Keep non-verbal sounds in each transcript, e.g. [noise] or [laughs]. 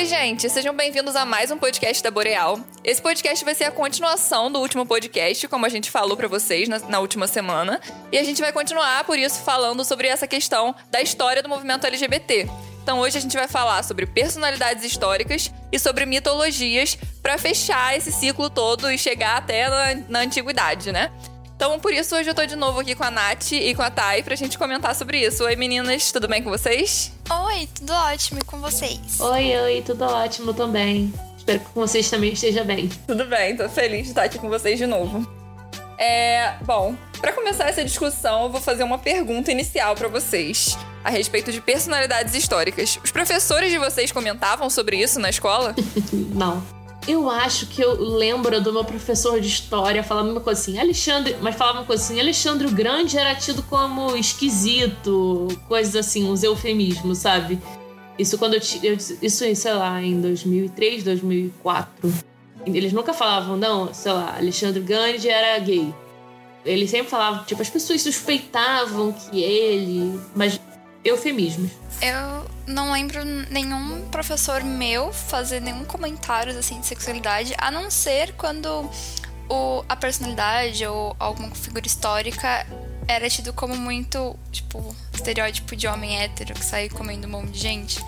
Oi, gente, sejam bem-vindos a mais um podcast da Boreal. Esse podcast vai ser a continuação do último podcast, como a gente falou para vocês na, na, última semana, e a gente vai continuar, por isso, falando sobre essa questão da história do movimento LGBT. Então, hoje a gente vai falar sobre personalidades históricas e sobre mitologias para fechar esse ciclo todo e chegar até na, na antiguidade, né? Então, por isso, hoje eu tô de novo aqui com a Nath e com a Thay pra gente comentar sobre isso. Oi, meninas, tudo bem com vocês? Oi, tudo ótimo e com vocês? Oi, oi, tudo ótimo também. Espero que com vocês também esteja bem. Tudo bem, tô feliz de estar aqui com vocês de novo. É, bom, para começar essa discussão, eu vou fazer uma pergunta inicial para vocês a respeito de personalidades históricas. Os professores de vocês comentavam sobre isso na escola? [laughs] Não. Eu acho que eu lembro do meu professor de história falando uma coisa assim, Alexandre, mas falava uma coisa assim, Alexandre o Grande era tido como esquisito, coisas assim, uns eufemismos, sabe? Isso quando eu, eu isso, sei lá, em 2003, 2004. Eles nunca falavam, não, sei lá, Alexandre Grande era gay. Ele sempre falava, tipo, as pessoas suspeitavam que ele, mas eufemismos. Eu não lembro nenhum professor meu fazer nenhum comentário assim de sexualidade, a não ser quando o, a personalidade ou alguma figura histórica era tido como muito, tipo, estereótipo de homem hétero que sai comendo um monte de gente.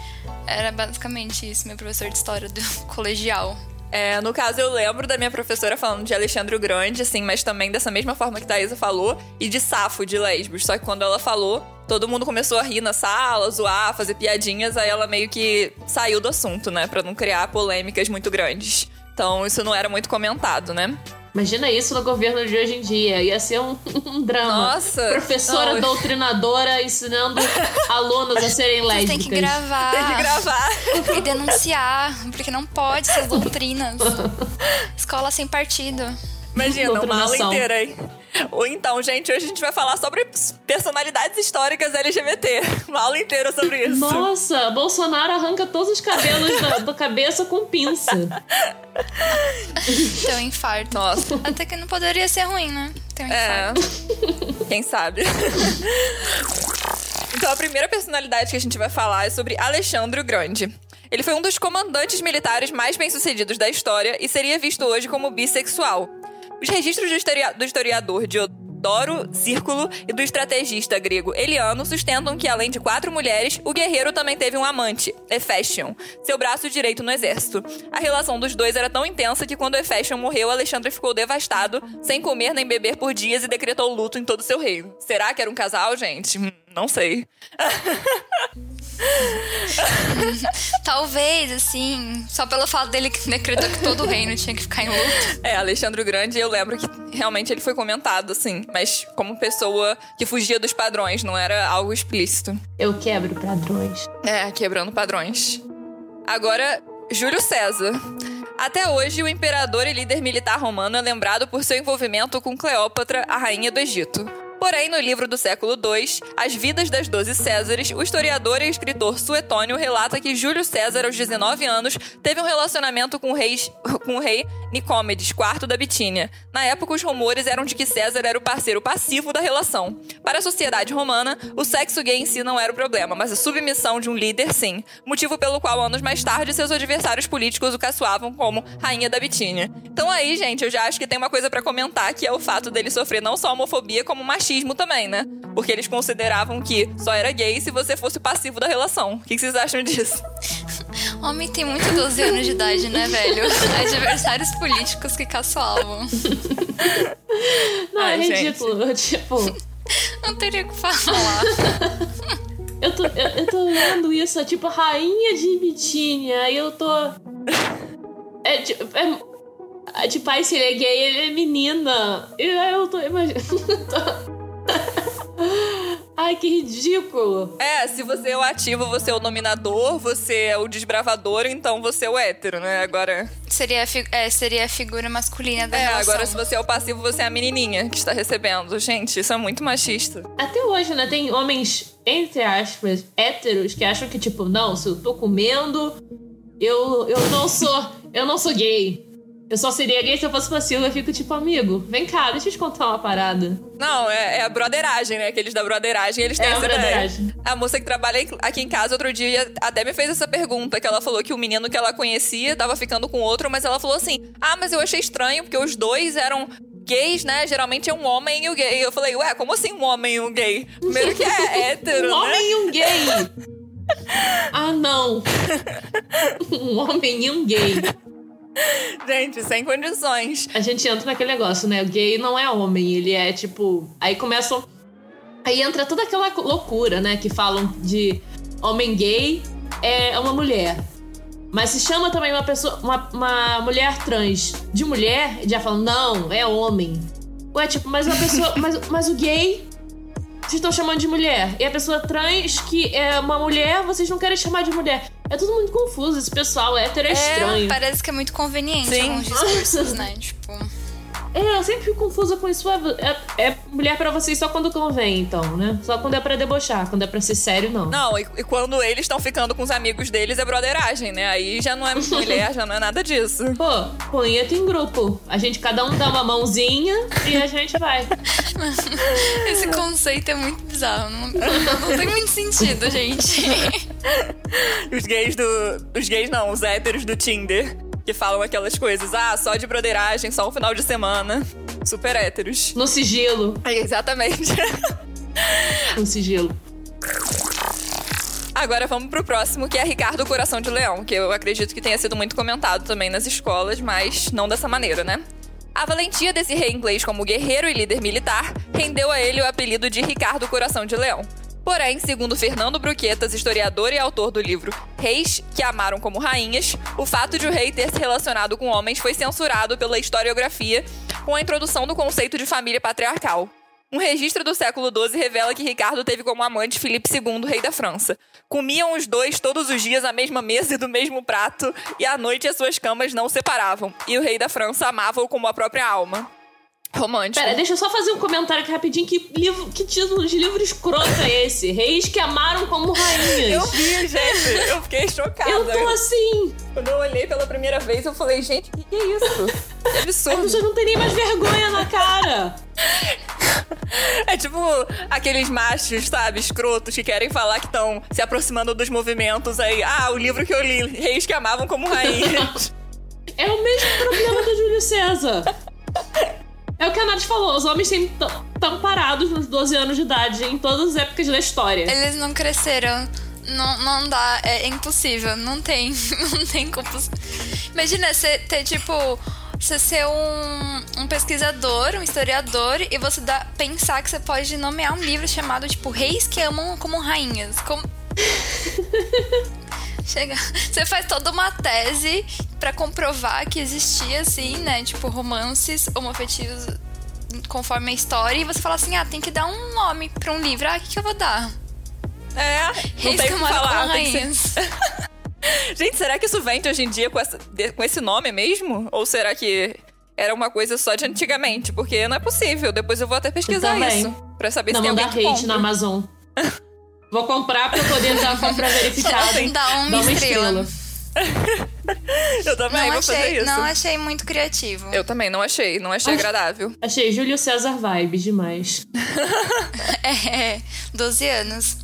Era basicamente isso, meu professor de história do [laughs] colegial. É, no caso, eu lembro da minha professora falando de Alexandre o Grande, assim, mas também dessa mesma forma que Thaisa falou, e de Safo, de Lesbos. Só que quando ela falou, todo mundo começou a rir na sala, zoar, fazer piadinhas, aí ela meio que saiu do assunto, né? Pra não criar polêmicas muito grandes. Então, isso não era muito comentado, né? Imagina isso no governo de hoje em dia. Ia ser um, [laughs] um drama. Nossa! Professora não. doutrinadora ensinando alunos a serem lésbicas. Tem que gravar. Tem que gravar. E denunciar. Porque não pode essas doutrinas. [laughs] Escola sem partido. Imagina, uma aula inteira aí. [laughs] Ou então, gente, hoje a gente vai falar sobre personalidades históricas LGBT. Uma aula inteira sobre isso. Nossa, Bolsonaro arranca todos os cabelos da, da cabeça com pinça. Tem um infarto. Nossa. Até que não poderia ser ruim, né? Tem um infarto. É. Quem sabe? Então, a primeira personalidade que a gente vai falar é sobre Alexandre o Grande. Ele foi um dos comandantes militares mais bem-sucedidos da história e seria visto hoje como bissexual. Os registros do, do historiador Diodoro Círculo e do estrategista grego Eliano sustentam que, além de quatro mulheres, o guerreiro também teve um amante, Hefestion, seu braço direito no exército. A relação dos dois era tão intensa que, quando Hefestion morreu, Alexandre ficou devastado, sem comer nem beber por dias e decretou luto em todo seu reino. Será que era um casal, gente? Hum, não sei. [laughs] [laughs] Talvez, assim, só pelo fato dele que decretou que todo o reino tinha que ficar em luto. É, Alexandre o Grande, eu lembro que realmente ele foi comentado, assim, mas como pessoa que fugia dos padrões, não era algo explícito. Eu quebro padrões. É, quebrando padrões. Agora, Júlio César. Até hoje, o imperador e líder militar romano é lembrado por seu envolvimento com Cleópatra, a rainha do Egito. Porém, no livro do século II, As Vidas das Doze Césares, o historiador e escritor Suetônio relata que Júlio César, aos 19 anos, teve um relacionamento com o rei, com o rei IV da Bitínia. Na época, os rumores eram de que César era o parceiro passivo da relação. Para a sociedade romana, o sexo gay em si não era o problema, mas a submissão de um líder, sim. Motivo pelo qual, anos mais tarde, seus adversários políticos o caçoavam como Rainha da Bitínia. Então aí, gente, eu já acho que tem uma coisa para comentar, que é o fato dele sofrer não só homofobia, como machismo machismo também, né? Porque eles consideravam que só era gay se você fosse o passivo da relação. O que vocês acham disso? [laughs] Homem tem muito 12 anos de idade, né, velho? [laughs] Adversários políticos que caçoavam. Não, é Ai, é ridículo. Gente. [laughs] Tipo. Não teria o que falar. eu, tô, eu, eu, tô lendo isso, é tipo rainha de Bitínia, aí eu tô. É, tipo, é, é, tipo, aí se ele é gay, ele é menina. E aí eu tô imaginando. Ai, que ridículo. É, se você é o ativo, você é o nominador, você é o desbravador, então você é o hétero, né? Agora. Seria a, é, seria a figura masculina da É, relação. agora se você é o passivo, você é a menininha que está recebendo. Gente, isso é muito machista. Até hoje, né? Tem homens, entre aspas, héteros, que acham que, tipo, não, se eu tô comendo, eu, eu não sou. Eu não sou gay. Eu só seria gay se eu fosse passivo. Eu fico tipo, amigo, vem cá, deixa eu te contar uma parada. Não, é, é a broderagem, né? Aqueles da broderagem, eles têm É a essa ideia. broderagem. A moça que trabalha aqui em casa outro dia até me fez essa pergunta, que ela falou que o menino que ela conhecia tava ficando com outro, mas ela falou assim, ah, mas eu achei estranho, porque os dois eram gays, né? Geralmente é um homem e o gay. Eu falei, ué, como assim um homem e um gay? Primeiro que é [laughs] hétero, Um né? homem e um gay! ah, não! [laughs] um homem e um gay. [laughs] Gente, sem condições. A gente entra naquele negócio, né? O gay não é homem, ele é tipo. Aí começam. Aí entra toda aquela loucura, né? Que falam de homem gay é uma mulher. Mas se chama também uma pessoa, uma, uma mulher trans de mulher, já falam, não, é homem. Ué, tipo, mas uma pessoa. mas, mas o gay. Vocês estão chamando de mulher. E a pessoa trans, que é uma mulher, vocês não querem chamar de mulher. É tudo muito confuso. Esse pessoal hétero é, estranho. Parece que é muito conveniente Sim. alguns discursos, né? [laughs] Tipo. É, eu sempre fico confusa com isso. É, é mulher pra vocês só quando convém, então, né? Só quando é pra debochar. Quando é pra ser sério, não. Não, e, e quando eles estão ficando com os amigos deles é broderagem, né? Aí já não é [laughs] mulher, já não é nada disso. Pô, punheta em grupo. A gente, cada um dá uma mãozinha e a gente vai. [laughs] Esse conceito é muito bizarro. Não, não, não tem muito sentido, gente. [laughs] Os gays do. Os gays não, os héteros do Tinder. Que falam aquelas coisas, ah, só de broderagem, só um final de semana. Super héteros. No sigilo. É, exatamente. [laughs] No sigilo. Agora vamos pro próximo, que é Ricardo Coração de Leão, que eu acredito que tenha sido muito comentado também nas escolas, mas não dessa maneira, né? A valentia desse rei inglês como guerreiro e líder militar rendeu a ele o apelido de Ricardo Coração de Leão. Porém, segundo Fernando Bruquetas, historiador e autor do livro Reis que Amaram como Rainhas, o fato de o rei ter se relacionado com homens foi censurado pela historiografia com a introdução do conceito de família patriarcal. Um registro do século XII revela que Ricardo teve como amante Filipe II, rei da França. Comiam os dois todos os dias à mesma mesa e do mesmo prato, e à noite as suas camas não separavam. E o rei da França amava-o como a própria alma. Romântico. Pera, deixa eu só fazer um comentário aqui rapidinho. Que, livro, que título de livro escroto é esse? Reis que amaram como rainhas. Eu vi, gente. Eu fiquei chocada. Eu tô assim. Quando eu olhei pela primeira vez, eu falei, gente, o que, que é isso? Que absurdo. pessoas não têm nem mais vergonha na cara. É tipo aqueles machos, sabe, escrotos, que querem falar que estão se aproximando dos movimentos aí. Ah, o livro que eu li, Reis que Amavam como Rainhas. É o mesmo problema do Júlio César. [laughs] É o que a Nath falou, os homens têm tão parados nos 12 anos de idade em todas as épocas da história. Eles não cresceram. Não, não dá, é impossível. Não tem, [laughs] não tem como. Imagina você ter, tipo, você ser um, um pesquisador, um historiador, e você dá, pensar que você pode nomear um livro chamado, tipo, Reis que Amam como Rainhas. Como... [laughs] Chega. [laughs] Você faz toda uma tese pra comprovar que existia, assim, né? Tipo, romances homoafetivos conforme a história, e você fala assim: ah, tem que dar um nome pra um livro. Ah, o que, que eu vou dar? É, não Reis tem que o que Amaram falar. tem que ser-. [laughs] Gente, será que isso vende hoje em dia com, essa- com esse nome mesmo? Ou será que era uma coisa só de antigamente? Porque não é possível. Depois eu vou até pesquisar isso. Pra saber Não se tem alguém que hate compra. na Amazon. [laughs] Vou comprar pra poder dar a compra [laughs] verificada. Dá uma Dá uma estrela. estrela. Eu também Não vou fazer achei, isso. não achei muito criativo. Eu também não achei. Não achei Acho- agradável. Achei Júlio César vibes demais. [laughs] É, 12 anos.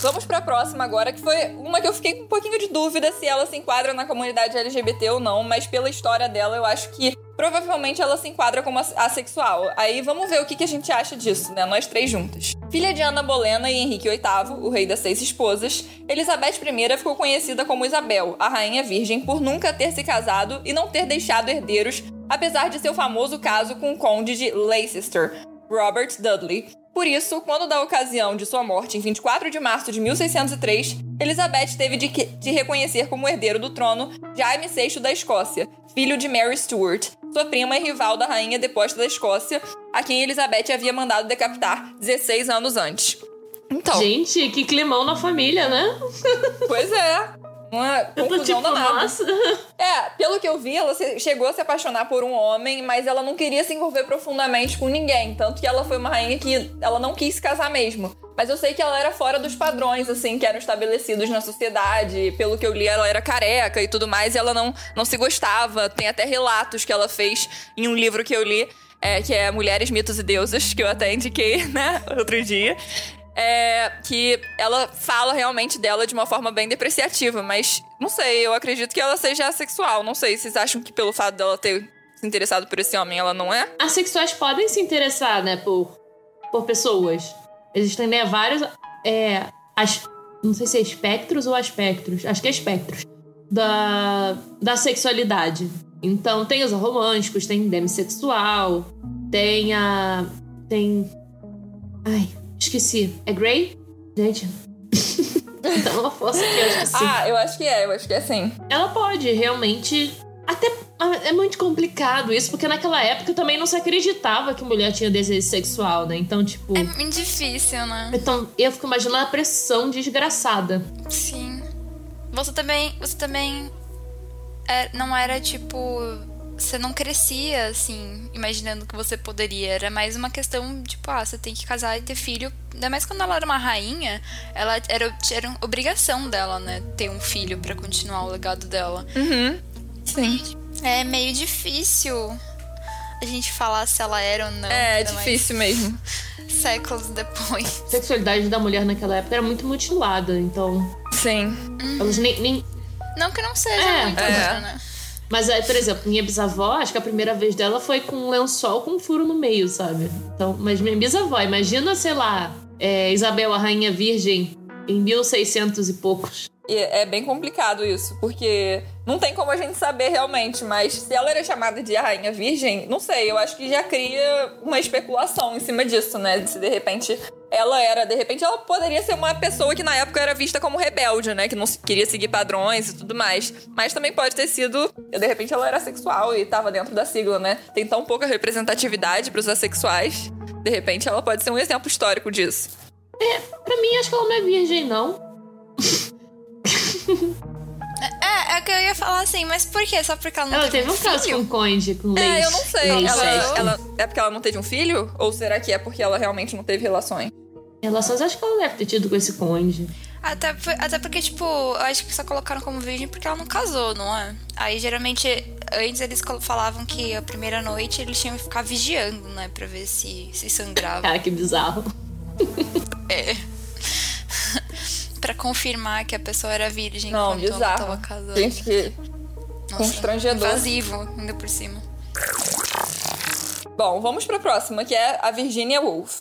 Vamos pra próxima agora, que foi uma que eu fiquei com um pouquinho de dúvida se ela se enquadra na comunidade LGBT ou não, mas pela história dela eu acho que provavelmente ela se enquadra como as- assexual. Aí vamos ver o que, que a gente acha disso, né? Nós três juntas. Filha de Ana Bolena e Henrique VIII, o rei das seis esposas, Elizabeth I ficou conhecida como Isabel, a rainha virgem, por nunca ter se casado e não ter deixado herdeiros, apesar de seu famoso caso com o conde de Leicester, Robert Dudley. Por isso, quando da ocasião de sua morte em 24 de março de 1603, Elizabeth teve de, de reconhecer como herdeiro do trono Jaime VI da Escócia, filho de Mary Stuart, sua prima e rival da rainha deposta da Escócia, a quem Elizabeth havia mandado decapitar 16 anos antes. Então, Gente, que climão na família, né? [laughs] pois é. Uma confusão tipo, danada. nossa. É, pelo que eu vi, ela chegou a se apaixonar por um homem, mas ela não queria se envolver profundamente com ninguém. Tanto que ela foi uma rainha que ela não quis se casar mesmo. Mas eu sei que ela era fora dos padrões, assim, que eram estabelecidos na sociedade. Pelo que eu li, ela era careca e tudo mais, e ela não, não se gostava. Tem até relatos que ela fez em um livro que eu li, é, que é Mulheres, Mitos e Deusas, que eu até indiquei, [laughs] né, outro dia. É, que ela fala realmente dela de uma forma bem depreciativa, mas não sei, eu acredito que ela seja assexual. Não sei, vocês acham que pelo fato dela ter se interessado por esse homem, ela não é? Assexuais podem se interessar, né, por, por pessoas. Existem, né, vários. É, as, não sei se é espectros ou aspectos. Acho que é espectros. Da, da sexualidade. Então, tem os românticos, tem demissexual, tem a. Tem. Ai, esqueci. É Grey? Gente. Dá uma força aqui, eu esqueci. Ah, eu acho que é, eu acho que é sim. ela pode realmente. Até é muito complicado isso, porque naquela época também não se acreditava que mulher tinha desejo sexual, né? Então, tipo. É muito difícil, né? Então, eu fico imaginando a pressão desgraçada. Sim. Você também. Você também. é, não era tipo. Você não crescia, assim, imaginando que você poderia. Era mais uma questão, tipo, ah, você tem que casar e ter filho. Ainda mais quando ela era uma rainha, ela era, era obrigação dela, né? Ter um filho pra continuar o legado dela. Uhum. Sim. É meio difícil a gente falar se ela era ou não. É mais difícil mesmo. Séculos depois. A sexualidade da mulher naquela época era muito mutilada, então. Sim. Elas nem. nem... Não que não seja É, muito é. né? Mas, aí, por exemplo, minha bisavó, acho que a primeira vez dela foi com um lençol com um furo no meio, sabe? Então, mas minha bisavó, imagina, sei lá, é, Isabel, a Rainha Virgem, em 1600 e poucos. E é bem complicado isso, porque não tem como a gente saber realmente, mas se ela era chamada de Rainha Virgem, não sei, eu acho que já cria uma especulação em cima disso, né? Se de repente ela era, de repente ela poderia ser uma pessoa que na época era vista como rebelde, né? Que não queria seguir padrões e tudo mais. Mas também pode ter sido, de repente ela era sexual e tava dentro da sigla, né? Tem tão pouca representatividade pros assexuais. De repente ela pode ser um exemplo histórico disso. Pra mim, acho que ela não é virgem, não. É, é que eu ia falar assim, mas por quê? Só porque ela não Ela teve teve um caso filho? com conde, com leite. É, eu não sei. Ela, ela- é porque ela não teve um filho? Ou será que é porque ela realmente não teve relações? Relações, acho que ela deve ter tido com esse conde. Até, até porque, tipo, eu acho que só colocaram como virgem porque ela não casou, não é? Aí, geralmente, antes eles falavam que a primeira noite eles tinham que ficar vigiando, né? Pra ver se, se sangrava. Cara, [laughs] que bizarro. É. [laughs] pra confirmar que a pessoa era virgem Não, enquanto ela bizarro. tava casando. Gente, que Nossa, constrangedor. Invasivo, ainda por cima. Bom, vamos pra próxima, que é a Virginia Woolf.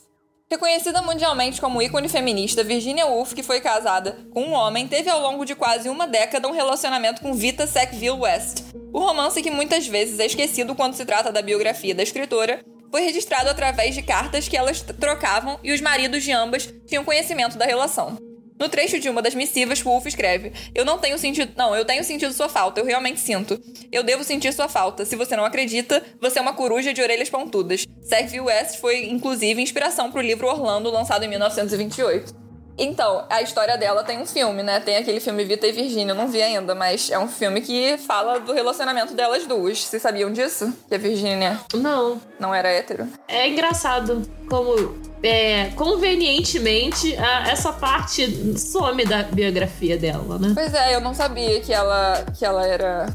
Reconhecida mundialmente como ícone feminista, Virginia Woolf, que foi casada com um homem, teve ao longo de quase uma década um relacionamento com Vita Sackville West. O romance, que muitas vezes é esquecido quando se trata da biografia da escritora, foi registrado através de cartas que elas trocavam e os maridos de ambas tinham conhecimento da relação. No trecho de uma das missivas, Wolf escreve: Eu não tenho sentido. Não, eu tenho sentido sua falta, eu realmente sinto. Eu devo sentir sua falta. Se você não acredita, você é uma coruja de orelhas pontudas. Sackville West foi, inclusive, inspiração pro livro Orlando, lançado em 1928. Então, a história dela tem um filme, né? Tem aquele filme Vita e Virgínia, eu não vi ainda, mas é um filme que fala do relacionamento delas duas. Vocês sabiam disso? Que a Virgínia Não. não era hétero? É engraçado como, é, convenientemente, a- essa parte some da biografia dela, né? Pois é, eu não sabia que ela, que ela era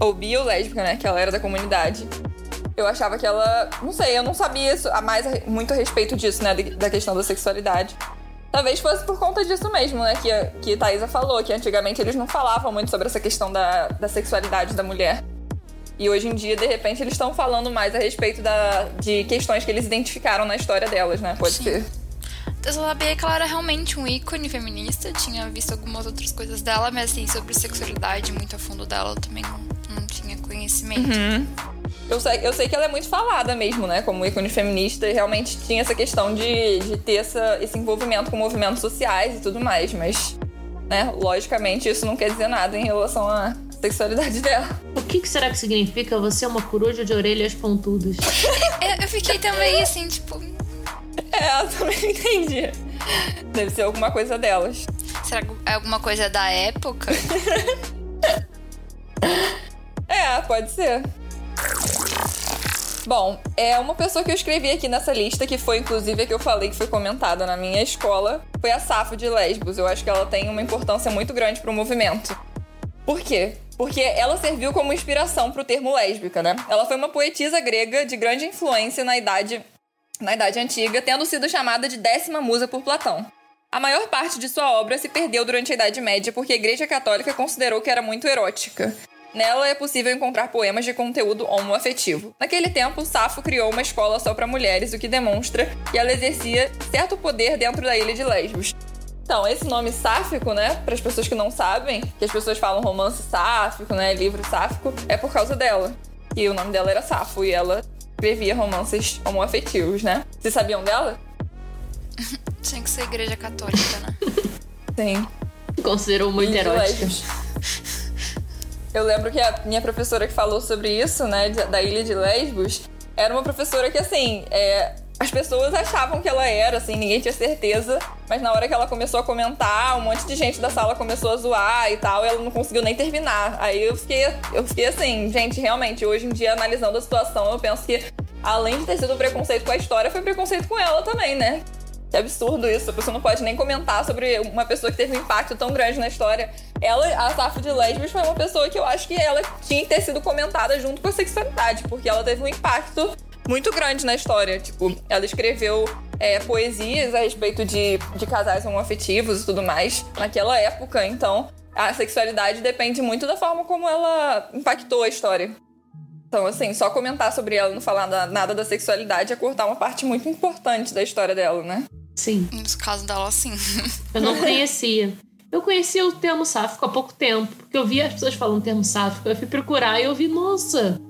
ou bi ou lésbica, né? Que ela era da comunidade. Eu achava que ela. Não sei, eu não sabia isso, a mais muito a respeito disso, né? Da questão da sexualidade. Talvez fosse por conta disso mesmo, né? Que, que Thaisa falou, que antigamente eles não falavam muito sobre essa questão da, da sexualidade da mulher. E hoje em dia, de repente, eles estão falando mais a respeito da, de questões que eles identificaram na história delas, né? Pode Sim. ser. Eu só sabia que ela era realmente um ícone feminista. Tinha visto algumas outras coisas dela, mas assim, sobre sexualidade muito a fundo dela, eu também não, não tinha conhecimento. Eu sei, eu sei que ela é muito falada mesmo, né? Como ícone feminista, e realmente tinha essa questão de, de ter essa, esse envolvimento com movimentos sociais e tudo mais, mas, né, logicamente isso não quer dizer nada em relação à sexualidade [laughs] dela. O que, que será que significa você é uma coruja de orelhas pontudas? [laughs] Eu, eu fiquei também assim, tipo. É, eu também não [laughs] entendi. Deve ser alguma coisa delas. Será que é alguma coisa da época? É, pode ser. Bom, é uma pessoa que eu escrevi aqui nessa lista, que foi inclusive a que eu falei que foi comentada na minha escola, foi a Safo de Lesbos. Eu acho que ela tem uma importância muito grande para o movimento. Por quê? Porque ela serviu como inspiração para o termo lésbica, né? Ela foi uma poetisa grega de grande influência na idade, na idade antiga, tendo sido chamada de décima musa por Platão. A maior parte de sua obra se perdeu durante a Idade Média porque a Igreja Católica considerou que era muito erótica. Nela é possível encontrar poemas de conteúdo homoafetivo. Naquele tempo, Safo criou uma escola só para mulheres, o que demonstra que ela exercia certo poder dentro da ilha de Lesbos. Então, esse nome sáfico, né, para as pessoas que não sabem, que as pessoas falam romance sáfico, né, livro sáfico, é por causa dela. E o nome dela era Safo e ela escrevia romances homoafetivos, né? Vocês sabiam dela? [laughs] Tinha que ser igreja católica, né? Sim. Considerou muito erótica. Eu lembro que a minha professora que falou sobre isso, né, da ilha de Lesbos, era uma professora que, assim, é, as pessoas achavam que ela era, assim, ninguém tinha certeza, mas na hora que ela começou a comentar, um monte de gente da sala começou a zoar e tal, e ela não conseguiu nem terminar. Aí eu fiquei, eu fiquei assim, gente, realmente, hoje em dia, analisando a situação, eu penso que, além de ter sido preconceito com a história, foi preconceito com ela também, né? Que absurdo isso. A pessoa não pode nem comentar sobre uma pessoa que teve um impacto tão grande na história. Ela, a Safo de Lesbos, foi uma pessoa que eu acho que ela tinha que ter sido comentada junto com a sexualidade, porque ela teve um impacto muito grande na história. Tipo, ela escreveu é, poesias a respeito de, de casais homoafetivos e tudo mais naquela época. Então, a sexualidade depende muito da forma como ela impactou a história. Então, assim, só comentar sobre ela, não falar nada da sexualidade, é cortar uma parte muito importante da história dela, né? Sim. No caso dela, sim. [laughs] Eu não conhecia. Eu conheci o termo sáfico há pouco tempo, porque eu vi as pessoas falando termo sáfico, eu fui procurar e eu vi, nossa,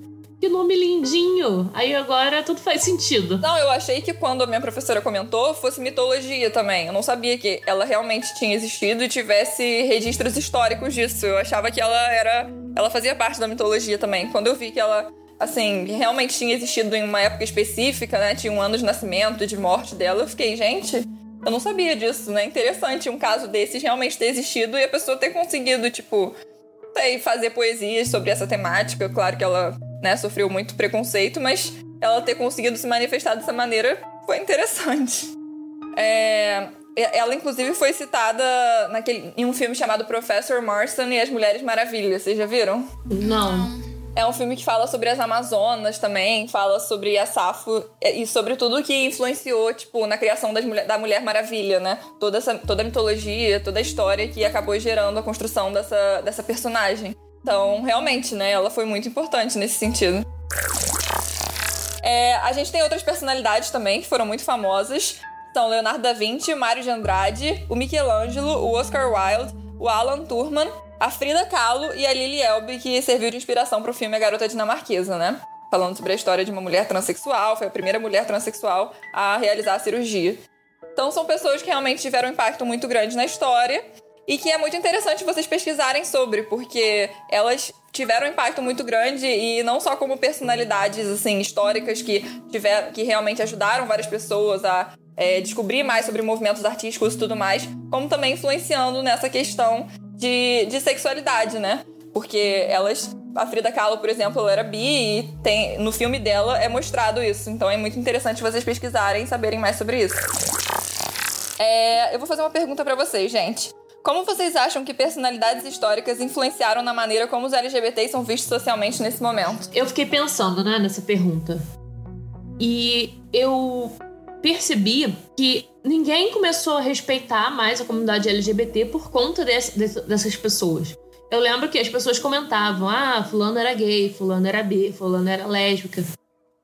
que nome lindinho! Aí agora tudo faz sentido. Não, eu achei que quando a minha professora comentou fosse mitologia também. Eu não sabia que ela realmente tinha existido e tivesse registros históricos disso. Eu achava que ela era. Ela fazia parte da mitologia também. Quando eu vi que ela assim, realmente tinha existido em uma época específica, né? Tinha um ano de nascimento, de morte dela. Eu fiquei, gente, eu não sabia disso, né? Interessante um caso desses realmente ter existido e a pessoa ter conseguido, tipo, sei, fazer poesias sobre essa temática. Claro que ela, né, sofreu muito preconceito, mas ela ter conseguido se manifestar dessa maneira foi interessante. É, ela, inclusive, foi citada naquele, em um filme chamado Professor Marston e as Mulheres Maravilhas. Vocês já viram? Não. É um filme que fala sobre as Amazonas também, fala sobre a Safo e sobre tudo que influenciou, tipo, na criação das, da Mulher Maravilha, né? Toda, essa, toda a mitologia, toda a história que acabou gerando a construção dessa, dessa personagem. Então, realmente, né? Ela foi muito importante nesse sentido. É, a gente tem outras personalidades também que foram muito famosas. São Leonardo da Vinci, Mário de Andrade, o Michelangelo, o Oscar Wilde, o Alan Turman a Frida Kahlo e a Lily Elbe, que serviu de inspiração para o filme A Garota Dinamarquesa, né? Falando sobre a história de uma mulher transexual, foi a primeira mulher transexual a realizar a cirurgia. Então são pessoas que realmente tiveram um impacto muito grande na história e que é muito interessante vocês pesquisarem sobre, porque elas tiveram um impacto muito grande e não só como personalidades assim históricas que tiver, que realmente ajudaram várias pessoas a é, descobrir mais sobre movimentos artísticos e tudo mais, como também influenciando nessa questão de, de sexualidade, né? Porque elas. A Frida Kahlo, por exemplo, ela era bi e tem, no filme dela é mostrado isso. Então é muito interessante vocês pesquisarem e saberem mais sobre isso. É, eu vou fazer uma pergunta para vocês, gente. Como vocês acham que personalidades históricas influenciaram na maneira como os LGBTs são vistos socialmente nesse momento? Eu fiquei pensando, né, nessa pergunta. E eu percebi que ninguém começou a respeitar mais a comunidade LGBT por conta desse, dessas pessoas. Eu lembro que as pessoas comentavam: ah, fulano era gay, fulano era bi, fulano era lésbica.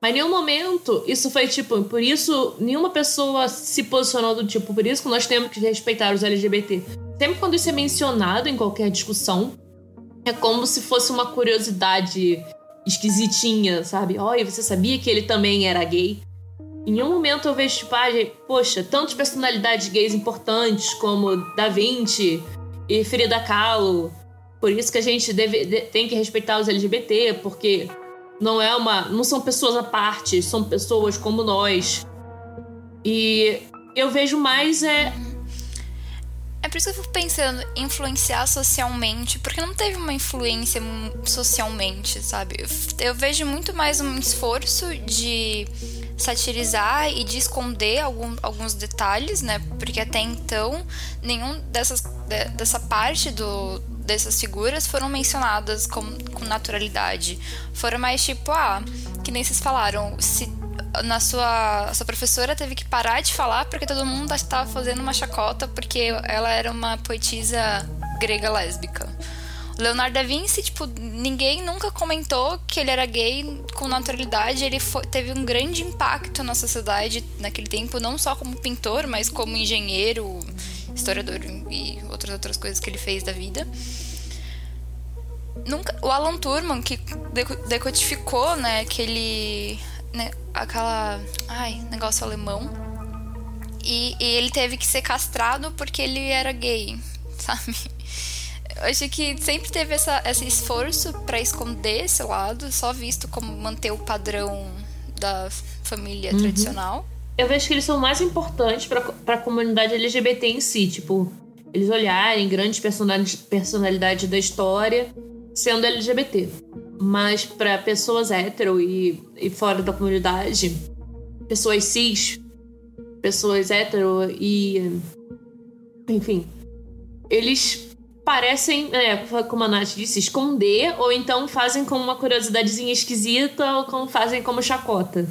Mas em nenhum momento isso foi tipo, por isso nenhuma pessoa se posicionou do tipo, por isso que nós temos que respeitar os LGBT. Sempre quando isso é mencionado em qualquer discussão, é como se fosse uma curiosidade esquisitinha, sabe? Olha, você sabia que ele também era gay? Em nenhum momento eu vejo, tipo, ah, poxa, tantas personalidades gays importantes como Da Vinci e Frida Kahlo. Por isso que a gente deve, de, tem que respeitar os LGBT, porque não é uma. não são pessoas à parte, são pessoas como nós. E eu vejo mais é. É por isso que eu fico pensando influenciar socialmente, porque não teve uma influência socialmente, sabe? Eu, vejo muito mais um esforço de satirizar e de esconder algum, alguns detalhes, né? Porque até então nenhum dessas dessa parte do dessas figuras foram mencionadas com, com naturalidade. Foram mais tipo, ah, que nem vocês falaram, se na sua, sua professora teve que parar de falar porque todo mundo estava fazendo uma chacota porque ela era uma poetisa grega lésbica. Leonardo da Vinci, tipo, ninguém nunca comentou que ele era gay com naturalidade. Ele foi, teve um grande impacto na sociedade naquele tempo, não só como pintor, mas como engenheiro, historiador e outras outras coisas que ele fez da vida. Nunca, o Alan Turman, que decodificou, né, aquele né, aquela. Ai, negócio alemão. E, e, ele teve que ser castrado porque ele era gay, [laughs] sabe? Eu acho que sempre teve essa, esse esforço para esconder esse lado, só visto como manter o padrão da família uhum. tradicional. Eu vejo que eles são mais importantes para a comunidade LGBT em si, tipo, eles olharem grandes personalidades da história sendo LGBT. Mas para pessoas hétero e, e fora da comunidade, pessoas cis, pessoas hétero e. Enfim. Eles parecem, é, como a Nath disse, esconder, ou então fazem como uma curiosidadezinha esquisita, ou como fazem como chacota.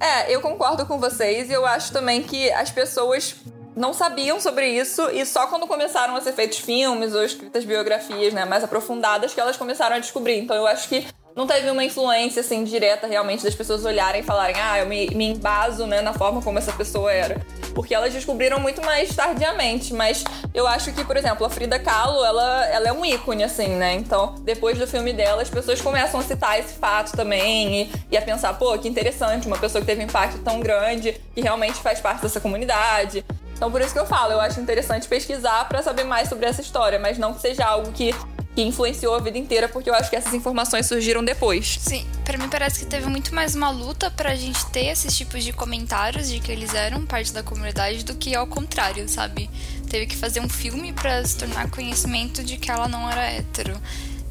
É, eu concordo com vocês e eu acho também que as pessoas não sabiam sobre isso e só quando começaram a ser feitos filmes ou escritas biografias, né, mais aprofundadas que elas começaram a descobrir. Então eu acho que não teve uma influência assim direta realmente das pessoas olharem e falarem, ah, eu me, me embaso, né, na forma como essa pessoa era. Porque elas descobriram muito mais tardiamente, mas eu acho que, por exemplo, a Frida Kahlo, ela, ela é um ícone, assim, né? Então, depois do filme dela, as pessoas começam a citar esse fato também e, e a pensar, pô, que interessante, uma pessoa que teve um impacto tão grande, que realmente faz parte dessa comunidade. Então por isso que eu falo, eu acho interessante pesquisar para saber mais sobre essa história, mas não que seja algo que que influenciou a vida inteira, porque eu acho que essas informações surgiram depois. Sim, para mim parece que teve muito mais uma luta pra gente ter esses tipos de comentários de que eles eram parte da comunidade do que ao contrário, sabe? Teve que fazer um filme para se tornar conhecimento de que ela não era hétero.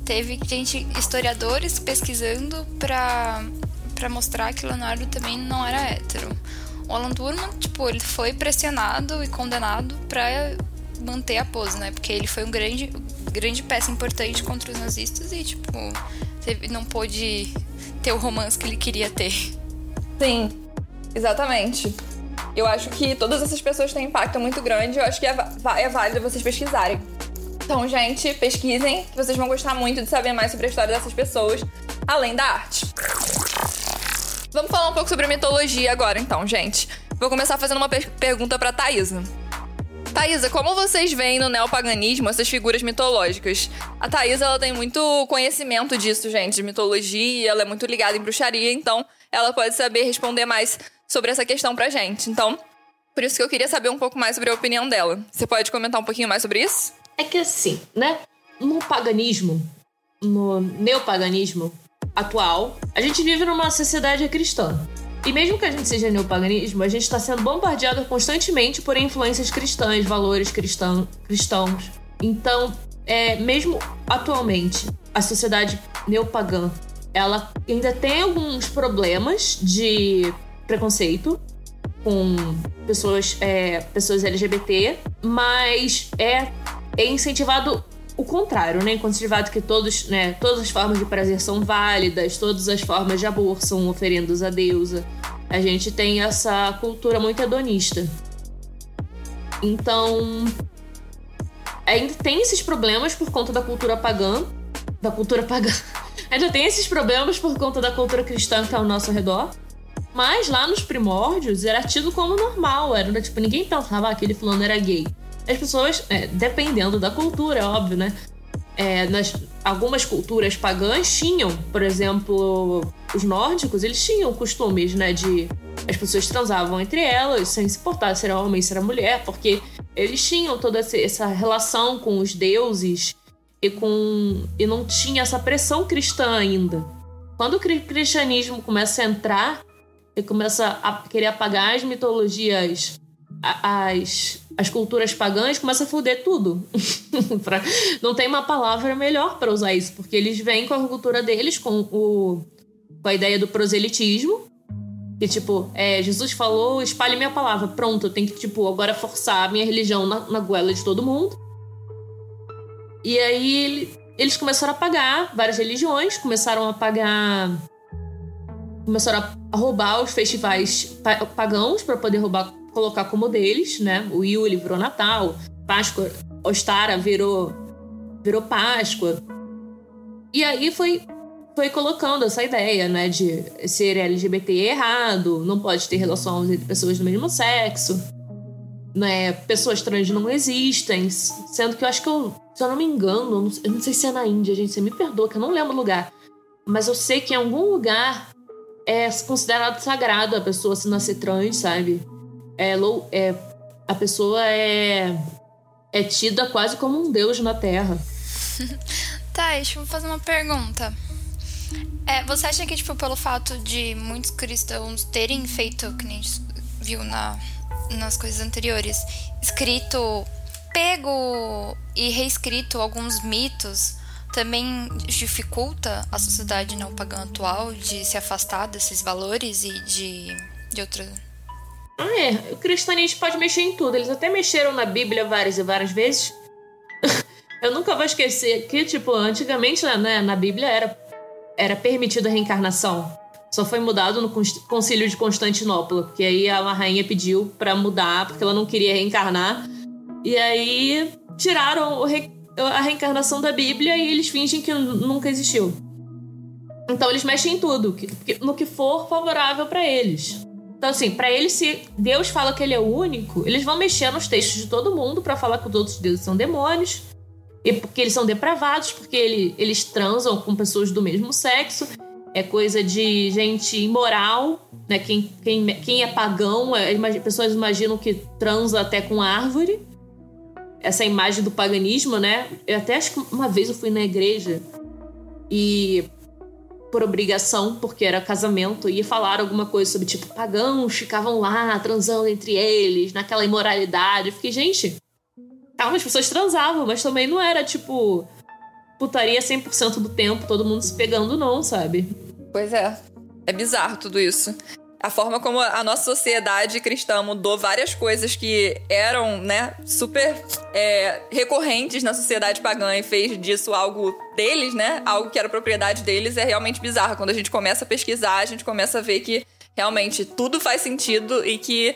Teve gente, historiadores pesquisando pra, pra mostrar que Leonardo também não era hétero Alan Turman, tipo, ele foi pressionado e condenado para manter a pose, né? Porque ele foi um grande, grande peça importante contra os nazistas e, tipo, não pôde ter o romance que ele queria ter. Sim, exatamente. Eu acho que todas essas pessoas têm impacto muito grande. Eu acho que é, é válido vocês pesquisarem. Então, gente, pesquisem, vocês vão gostar muito de saber mais sobre a história dessas pessoas, além da arte. Vamos falar um pouco sobre mitologia agora, então, gente. Vou começar fazendo uma per pergunta pra Thaisa. Thaisa, como vocês veem no neopaganismo essas figuras mitológicas? A Thaisa, ela tem muito conhecimento disso, gente, de mitologia, ela é muito ligada em bruxaria, então ela pode saber responder mais sobre essa questão pra gente. Então, por isso que eu queria saber um pouco mais sobre a opinião dela. Você pode comentar um pouquinho mais sobre isso? É que assim, né? No paganismo, no neopaganismo, atual, a gente vive numa sociedade cristã. E mesmo que a gente seja neopaganismo, a gente está sendo bombardeado constantemente por influências cristãs, valores cristão, cristãos. Então, é, mesmo atualmente, a sociedade neopagã, ela ainda tem alguns problemas de preconceito com pessoas, é, pessoas LGBT, mas é, é incentivado o contrário, né? Incentivado que todos, né, todas as formas de prazer são válidas, todas as formas de amor são oferendas a deusa. A gente tem essa cultura muito hedonista. Então, ainda tem esses problemas por conta da cultura pagã, da cultura pagã. [laughs] Ainda tem esses problemas por conta da cultura cristã que tá ao nosso redor. Mas lá nos primórdios era tido como normal, era tipo, ninguém pensava que aquele fulano era gay as pessoas, é, dependendo da cultura, óbvio, né? É, nas, algumas culturas pagãs tinham, por exemplo, os nórdicos, eles tinham costumes, né, de as pessoas transavam entre elas sem se importar se era homem, se era mulher, porque eles tinham toda essa relação com os deuses e com e não tinha essa pressão cristã ainda. Quando o cristianismo começa a entrar e começa a querer apagar as mitologias as, as culturas pagãs começam a foder tudo. [laughs] não tem uma palavra melhor para usar isso, porque eles vêm com a cultura deles, com, o, com a ideia do proselitismo. Que, tipo, é, Jesus falou, espalhe minha palavra. Pronto, eu tenho que, tipo, agora forçar a minha religião na, na goela de todo mundo. E aí ele, eles começaram a pagar várias religiões, começaram a pagar. Começaram a roubar os festivais pagãos para poder roubar colocar como deles, né? O Yule virou Natal, Páscoa, Ostara virou virou Páscoa. E aí foi foi colocando essa ideia, né, de ser LGBT é errado, não pode ter relações entre pessoas do mesmo sexo, né, pessoas trans não existem, sendo que eu acho que eu, se eu não me engano, eu não sei se é na Índia, gente, você me perdoa que eu não lembro o lugar, mas eu sei que em algum lugar é considerado sagrado a pessoa se nascer trans, sabe? É, é, a pessoa é, é tida quase como um deus na Terra. [laughs] tá, deixa eu fazer uma pergunta. É, você acha que, tipo, pelo fato de muitos cristãos terem feito, que nem viu na, nas coisas anteriores, escrito, pego e reescrito alguns mitos, também dificulta a sociedade não pagã atual de se afastar desses valores e de, de outra ah, é. O cristianismo pode mexer em tudo. Eles até mexeram na Bíblia várias e várias vezes. [laughs] Eu nunca vou esquecer que, tipo, antigamente né, na Bíblia era, era permitida a reencarnação. Só foi mudado no concílio de Constantinopla, porque aí a rainha pediu para mudar, porque ela não queria reencarnar. E aí tiraram re... a reencarnação da Bíblia e eles fingem que nunca existiu. Então eles mexem em tudo, no que for favorável para eles. Então, assim, para eles, se Deus fala que ele é o único, eles vão mexer nos textos de todo mundo para falar que os outros deuses são demônios. E porque eles são depravados, porque ele, eles transam com pessoas do mesmo sexo. É coisa de gente imoral, né? Quem, quem, quem é pagão, é, pessoas imaginam que transa até com árvore. Essa imagem do paganismo, né? Eu até acho que uma vez eu fui na igreja e por obrigação, porque era casamento, e falaram alguma coisa sobre, tipo, pagãos ficavam lá transando entre eles, naquela imoralidade. Eu fiquei, gente, calma, as pessoas transavam, mas também não era, tipo, putaria 100% do tempo, todo mundo se pegando, não, sabe? Pois é. É bizarro tudo isso a forma como a nossa sociedade cristã mudou várias coisas que eram, né, super é, recorrentes na sociedade pagã e fez disso algo deles, né, algo que era propriedade deles, é realmente bizarro. Quando a gente começa a pesquisar, a gente começa a ver que realmente tudo faz sentido e que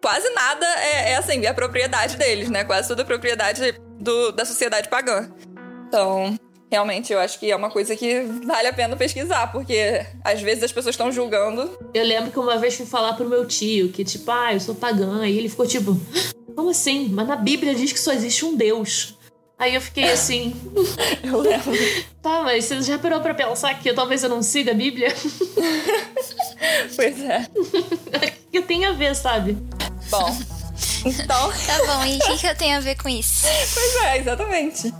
quase nada é, é assim, é propriedade deles, né, quase tudo é propriedade do, da sociedade pagã. Então, realmente eu acho que é uma coisa que vale a pena pesquisar, porque às vezes as pessoas estão julgando. Eu lembro que uma vez fui falar pro meu tio que, tipo, ah, eu sou pagã, e ele ficou tipo, como assim? Mas na Bíblia diz que só existe um Deus. Aí eu fiquei assim. [laughs] eu lembro. [laughs] Tá, mas você já parou pra pensar que eu, talvez eu não siga a Bíblia? [laughs] pois é. O que tem a ver, sabe? Bom. Então. Tá bom, e o que, que eu tenho a ver com isso? Pois é, exatamente.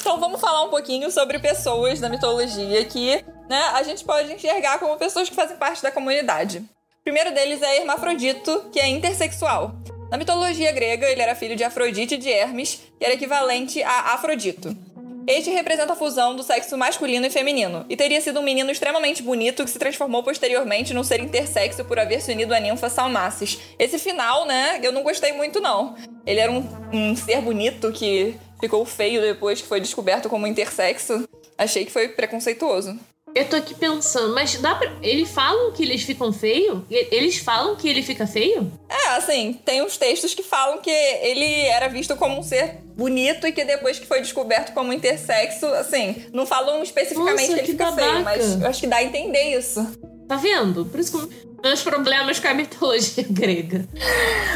Então vamos falar um pouquinho sobre pessoas da mitologia que né, a gente pode enxergar como pessoas que fazem parte da comunidade. O primeiro deles é Hermafrodito, que é intersexual. Na mitologia grega, ele era filho de Afrodite e de Hermes, que era equivalente a Afrodito. Este representa a fusão do sexo masculino e feminino, e teria sido um menino extremamente bonito que se transformou posteriormente num ser intersexo por haver se unido à ninfa Salmacis. Esse final, né, eu não gostei muito não. Ele era um, um ser bonito que ficou feio depois que foi descoberto como intersexo. Achei que foi preconceituoso. Eu tô aqui pensando, mas dá pra. Eles falam que eles ficam feio? Eles falam que ele fica feio? É, assim, tem uns textos que falam que ele era visto como um ser bonito e que depois que foi descoberto como intersexo, assim, não falam especificamente Nossa, que ele que fica babaca. feio, mas eu acho que dá a entender isso. Tá vendo? Por isso que meus problemas com a mitologia [laughs] grega.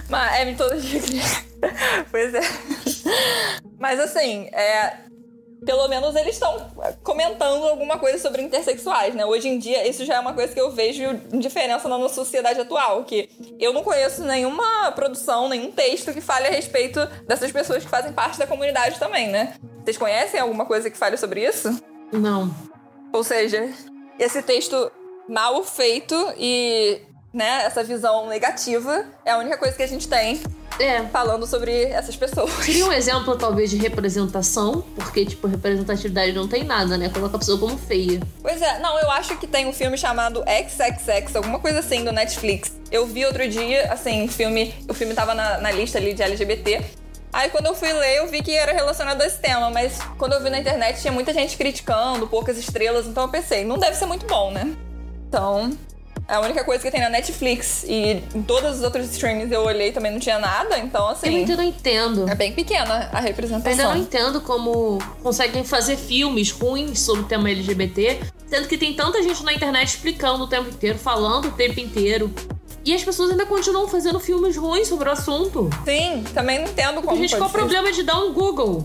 Mas é mitologia grega. [laughs] pois é. Mas assim, é, pelo menos eles estão comentando alguma coisa sobre intersexuais, né? Hoje em dia, isso já é uma coisa que eu vejo diferença na nossa sociedade atual, que eu não conheço nenhuma produção, nenhum texto que fale a respeito dessas pessoas que fazem parte da comunidade também, né? Vocês conhecem alguma coisa que fale sobre isso? Não. Ou seja, esse texto mal feito e né, essa visão negativa é a única coisa que a gente tem É. falando sobre essas pessoas. Seria um exemplo, talvez, de representação, porque, tipo, representatividade não tem nada, né? Coloca a pessoa como feia. Pois é, não, eu acho que tem um filme chamado XXX, alguma coisa assim, do Netflix. Eu vi outro dia, assim, filme. O filme tava na, na lista ali de LGBT. Aí quando eu fui ler, eu vi que era relacionado a esse tema, mas quando eu vi na internet tinha muita gente criticando, poucas estrelas, então eu pensei, não deve ser muito bom, né? Então, a única coisa que tem na Netflix. E em todos os outros streamings eu olhei também não tinha nada, então assim. Eu ainda não entendo. É bem pequena a Eu ainda representação. não entendo como conseguem fazer filmes ruins sobre o tema LGBT, sendo que tem tanta gente na internet explicando o tempo inteiro, falando o tempo inteiro. E as pessoas ainda continuam fazendo filmes ruins sobre o assunto. Sim, também não entendo como. gente, foi qual o problema de dar um Google?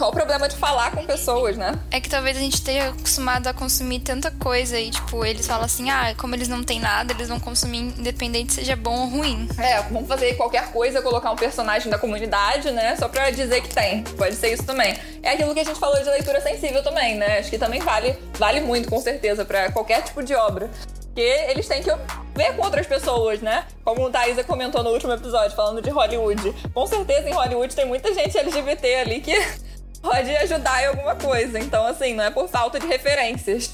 Qual o problema de falar com pessoas, né? É que talvez a gente esteja acostumado a consumir tanta coisa e, tipo, eles falam assim, ah, como eles não têm nada, eles vão consumir independente seja bom ou ruim. É, vamos fazer qualquer coisa, colocar um personagem da comunidade, né? Só pra dizer que tem. Pode ser isso também. É aquilo que a gente falou de leitura sensível também, né? Acho que também vale, vale muito, com certeza, pra qualquer tipo de obra. Porque eles têm que ver com outras pessoas, né? Como o Thaisa comentou no último episódio, falando de Hollywood. Com certeza em Hollywood tem muita gente LGBT ali que pode ajudar em alguma coisa. Então, assim, não é por falta de referências.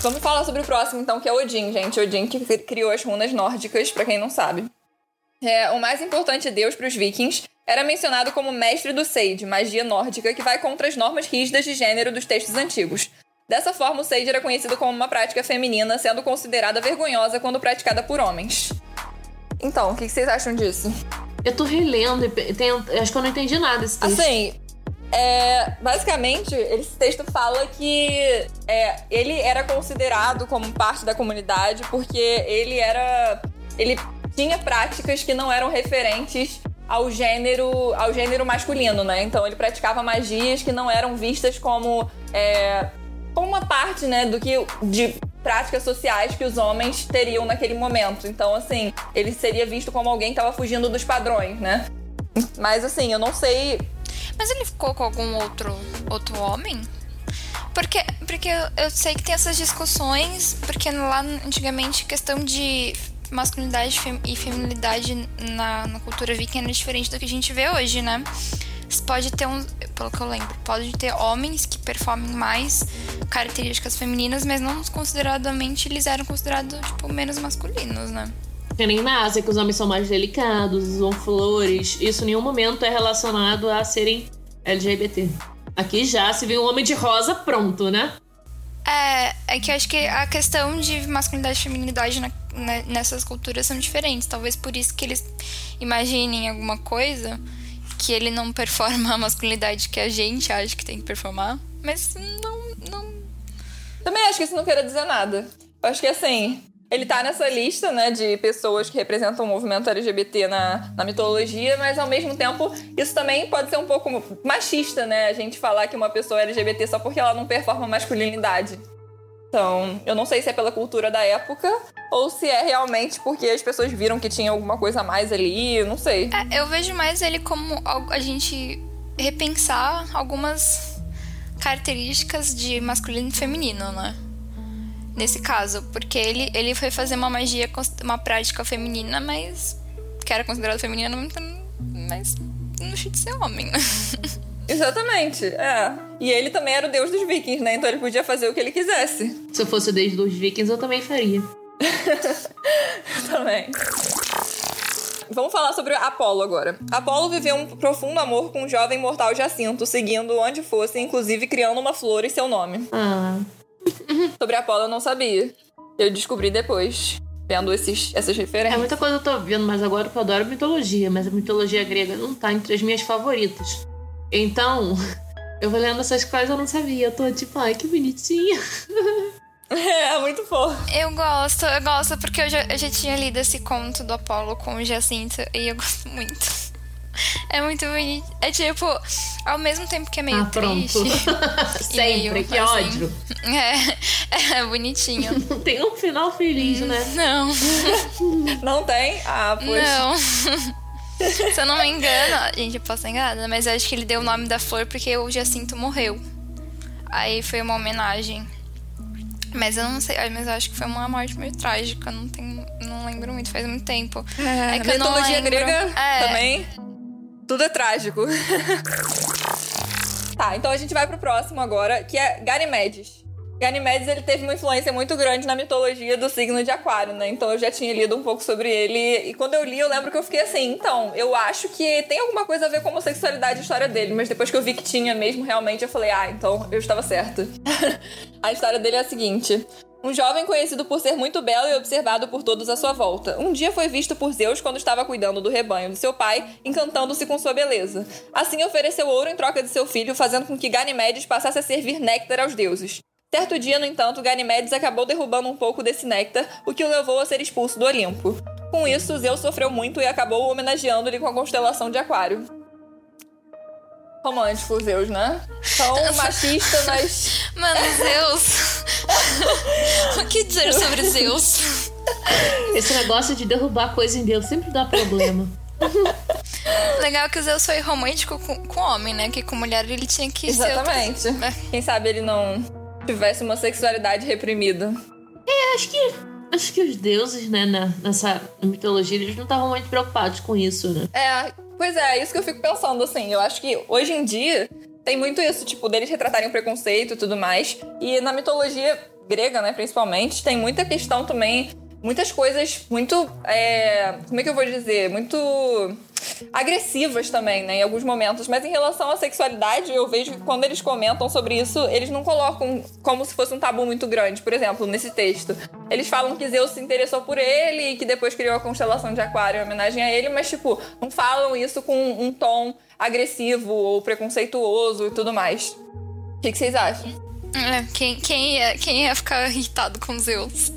Vamos falar sobre o próximo, então, que é Odin, gente. Odin que criou as runas nórdicas, pra quem não sabe. É, o mais importante deus para os vikings era mencionado como mestre do Seid, magia nórdica, que vai contra as normas rígidas de gênero dos textos antigos. Dessa forma, o Seid era conhecido como uma prática feminina, sendo considerada vergonhosa quando praticada por homens. Então, o que vocês acham disso? Eu tô relendo e tem- acho que eu não entendi nada desse texto. Assim, é, basicamente, esse texto fala que é, ele era considerado como parte da comunidade porque ele era. ele tinha práticas que não eram referentes ao gênero, ao gênero masculino, né? Então ele praticava magias que não eram vistas como, é, como uma parte, né, do que de práticas sociais que os homens teriam naquele momento. Então, assim, ele seria visto como alguém que estava fugindo dos padrões, né? Mas assim, eu não sei Mas ele ficou com algum outro, outro homem? Porque, porque eu- sei que tem essas discussões, porque lá antigamente questão de masculinidade e feminilidade na, na cultura viking era diferente do que a gente vê hoje, né? Pode ter um, pelo que eu lembro, pode ter homens que performem mais características femininas, mas não consideradamente eles eram considerados, tipo, menos masculinos, né? Que nem na Ásia, que os homens são mais delicados, usam flores. Isso em nenhum momento é relacionado a serem LGBT. Aqui já, se vê um homem de rosa, pronto, né? É, é que eu acho que a questão de masculinidade e feminilidade na- né, nessas culturas são diferentes. Talvez por isso que eles imaginem alguma coisa que ele não performa a masculinidade que a gente acha que tem que performar. Mas não. não... Também acho que isso não quer dizer nada. Eu acho que assim, ele tá nessa lista, né, de pessoas que representam o movimento LGBT na, na mitologia, mas ao mesmo tempo isso também pode ser um pouco machista, né? A gente falar que uma pessoa é LGBT só porque ela não performa masculinidade. Então, eu não sei se é pela cultura da época ou se é realmente porque as pessoas viram que tinha alguma coisa a mais ali, não sei. É, eu vejo mais ele como a gente repensar algumas características de masculino e feminino, né? Nesse caso, porque ele, ele foi fazer uma magia, uma prática feminina, mas que era considerada feminina, mas não de ser homem, né? [laughs] Exatamente, é. E ele também era o deus dos vikings, né? Então ele podia fazer o que ele quisesse. Se eu fosse desde os vikings, eu também faria. [laughs] Também. Vamos falar sobre Apolo agora. Apolo viveu um profundo amor com o jovem mortal Jacinto, seguindo onde fosse, inclusive criando uma flor em seu nome. Ah, [laughs] Sobre Apolo eu não sabia. Eu descobri depois, vendo esses, essas é referências. muita coisa eu tô vendo, mas agora eu adoro mitologia, mas a mitologia grega não tá entre as minhas favoritas. Então, [laughs] eu vou lendo essas coisas eu não sabia. Eu tô tipo, ai, que bonitinha. [laughs] É, muito fofo. Eu gosto, eu gosto porque eu já, eu já tinha lido esse conto do Apolo com o Jacinto e eu gosto muito. É muito bonito. É tipo, ao mesmo tempo que é meio ah, pronto. triste. [laughs] Sempre, meio, que assim, ódio. É, [laughs] é bonitinho. Tem um final feliz, né? Não, [laughs] Não tem? Ah, pois. não. Se eu não me engano, gente, eu posso estar enganada, mas eu acho que ele deu o nome da flor porque o Jacinto morreu. Aí foi uma homenagem. Mas eu não sei, mas eu acho que foi uma morte meio trágica, não tenho, não lembro muito, faz muito tempo. É, É que eu não mitologia grega É. também. Tudo é trágico. [laughs] tá, então a gente vai pro próximo agora, que é Ganymedes. Ganymedes, ele teve uma influência muito grande na mitologia do signo de aquário, né? Então eu já tinha lido um pouco sobre ele. E quando eu li, eu lembro que eu fiquei assim, então, eu acho que tem alguma coisa a ver com a homossexualidade a história dele. Mas depois que eu vi que tinha mesmo, realmente, eu falei, ah, então eu estava certa. [laughs] a história dele é a seguinte. Um jovem conhecido por ser muito belo e observado por todos à sua volta. Um dia foi visto por Zeus quando estava cuidando do rebanho de seu pai, encantando-se com sua beleza. Assim ofereceu ouro em troca de seu filho, fazendo com que Ganimedes passasse a servir néctar aos deuses. Certo dia, no entanto, Ganimedes acabou derrubando um pouco desse néctar, o que o levou a ser expulso do Olimpo. Com isso, Zeus sofreu muito e acabou homenageando-lhe com a constelação de Aquário. Romântico, Zeus, né? Tão machista, mas [laughs] Mano, Zeus. [laughs] o que dizer sobre Zeus? Esse negócio de derrubar coisa em Deus sempre dá problema. Legal que o Zeus foi romântico com, com homem, né? Que com mulher ele tinha que Exatamente. ser. outra- Quem sabe ele não tivesse uma sexualidade reprimida. Acho que, acho que os deuses, né, na- nessa mitologia, eles não estavam muito preocupados com isso, né? É, pois é, é isso que eu fico pensando, assim. Eu acho que hoje em dia tem muito isso, tipo, deles retratarem o preconceito e tudo mais. E na mitologia grega, né, principalmente, tem muita questão também, muitas coisas muito. é, como é que eu vou dizer? Muito agressivas também, né, em alguns momentos. Mas em relação à sexualidade, eu vejo que quando eles comentam sobre isso, eles não colocam como se fosse um tabu muito grande. Por exemplo, nesse texto, eles falam que Zeus se interessou por ele e que depois criou a constelação de Aquário em homenagem a ele, mas, tipo, não falam isso com um tom agressivo ou preconceituoso e tudo mais. O que, que vocês acham? É, quem, quem, ia, quem ia ficar irritado com Zeus?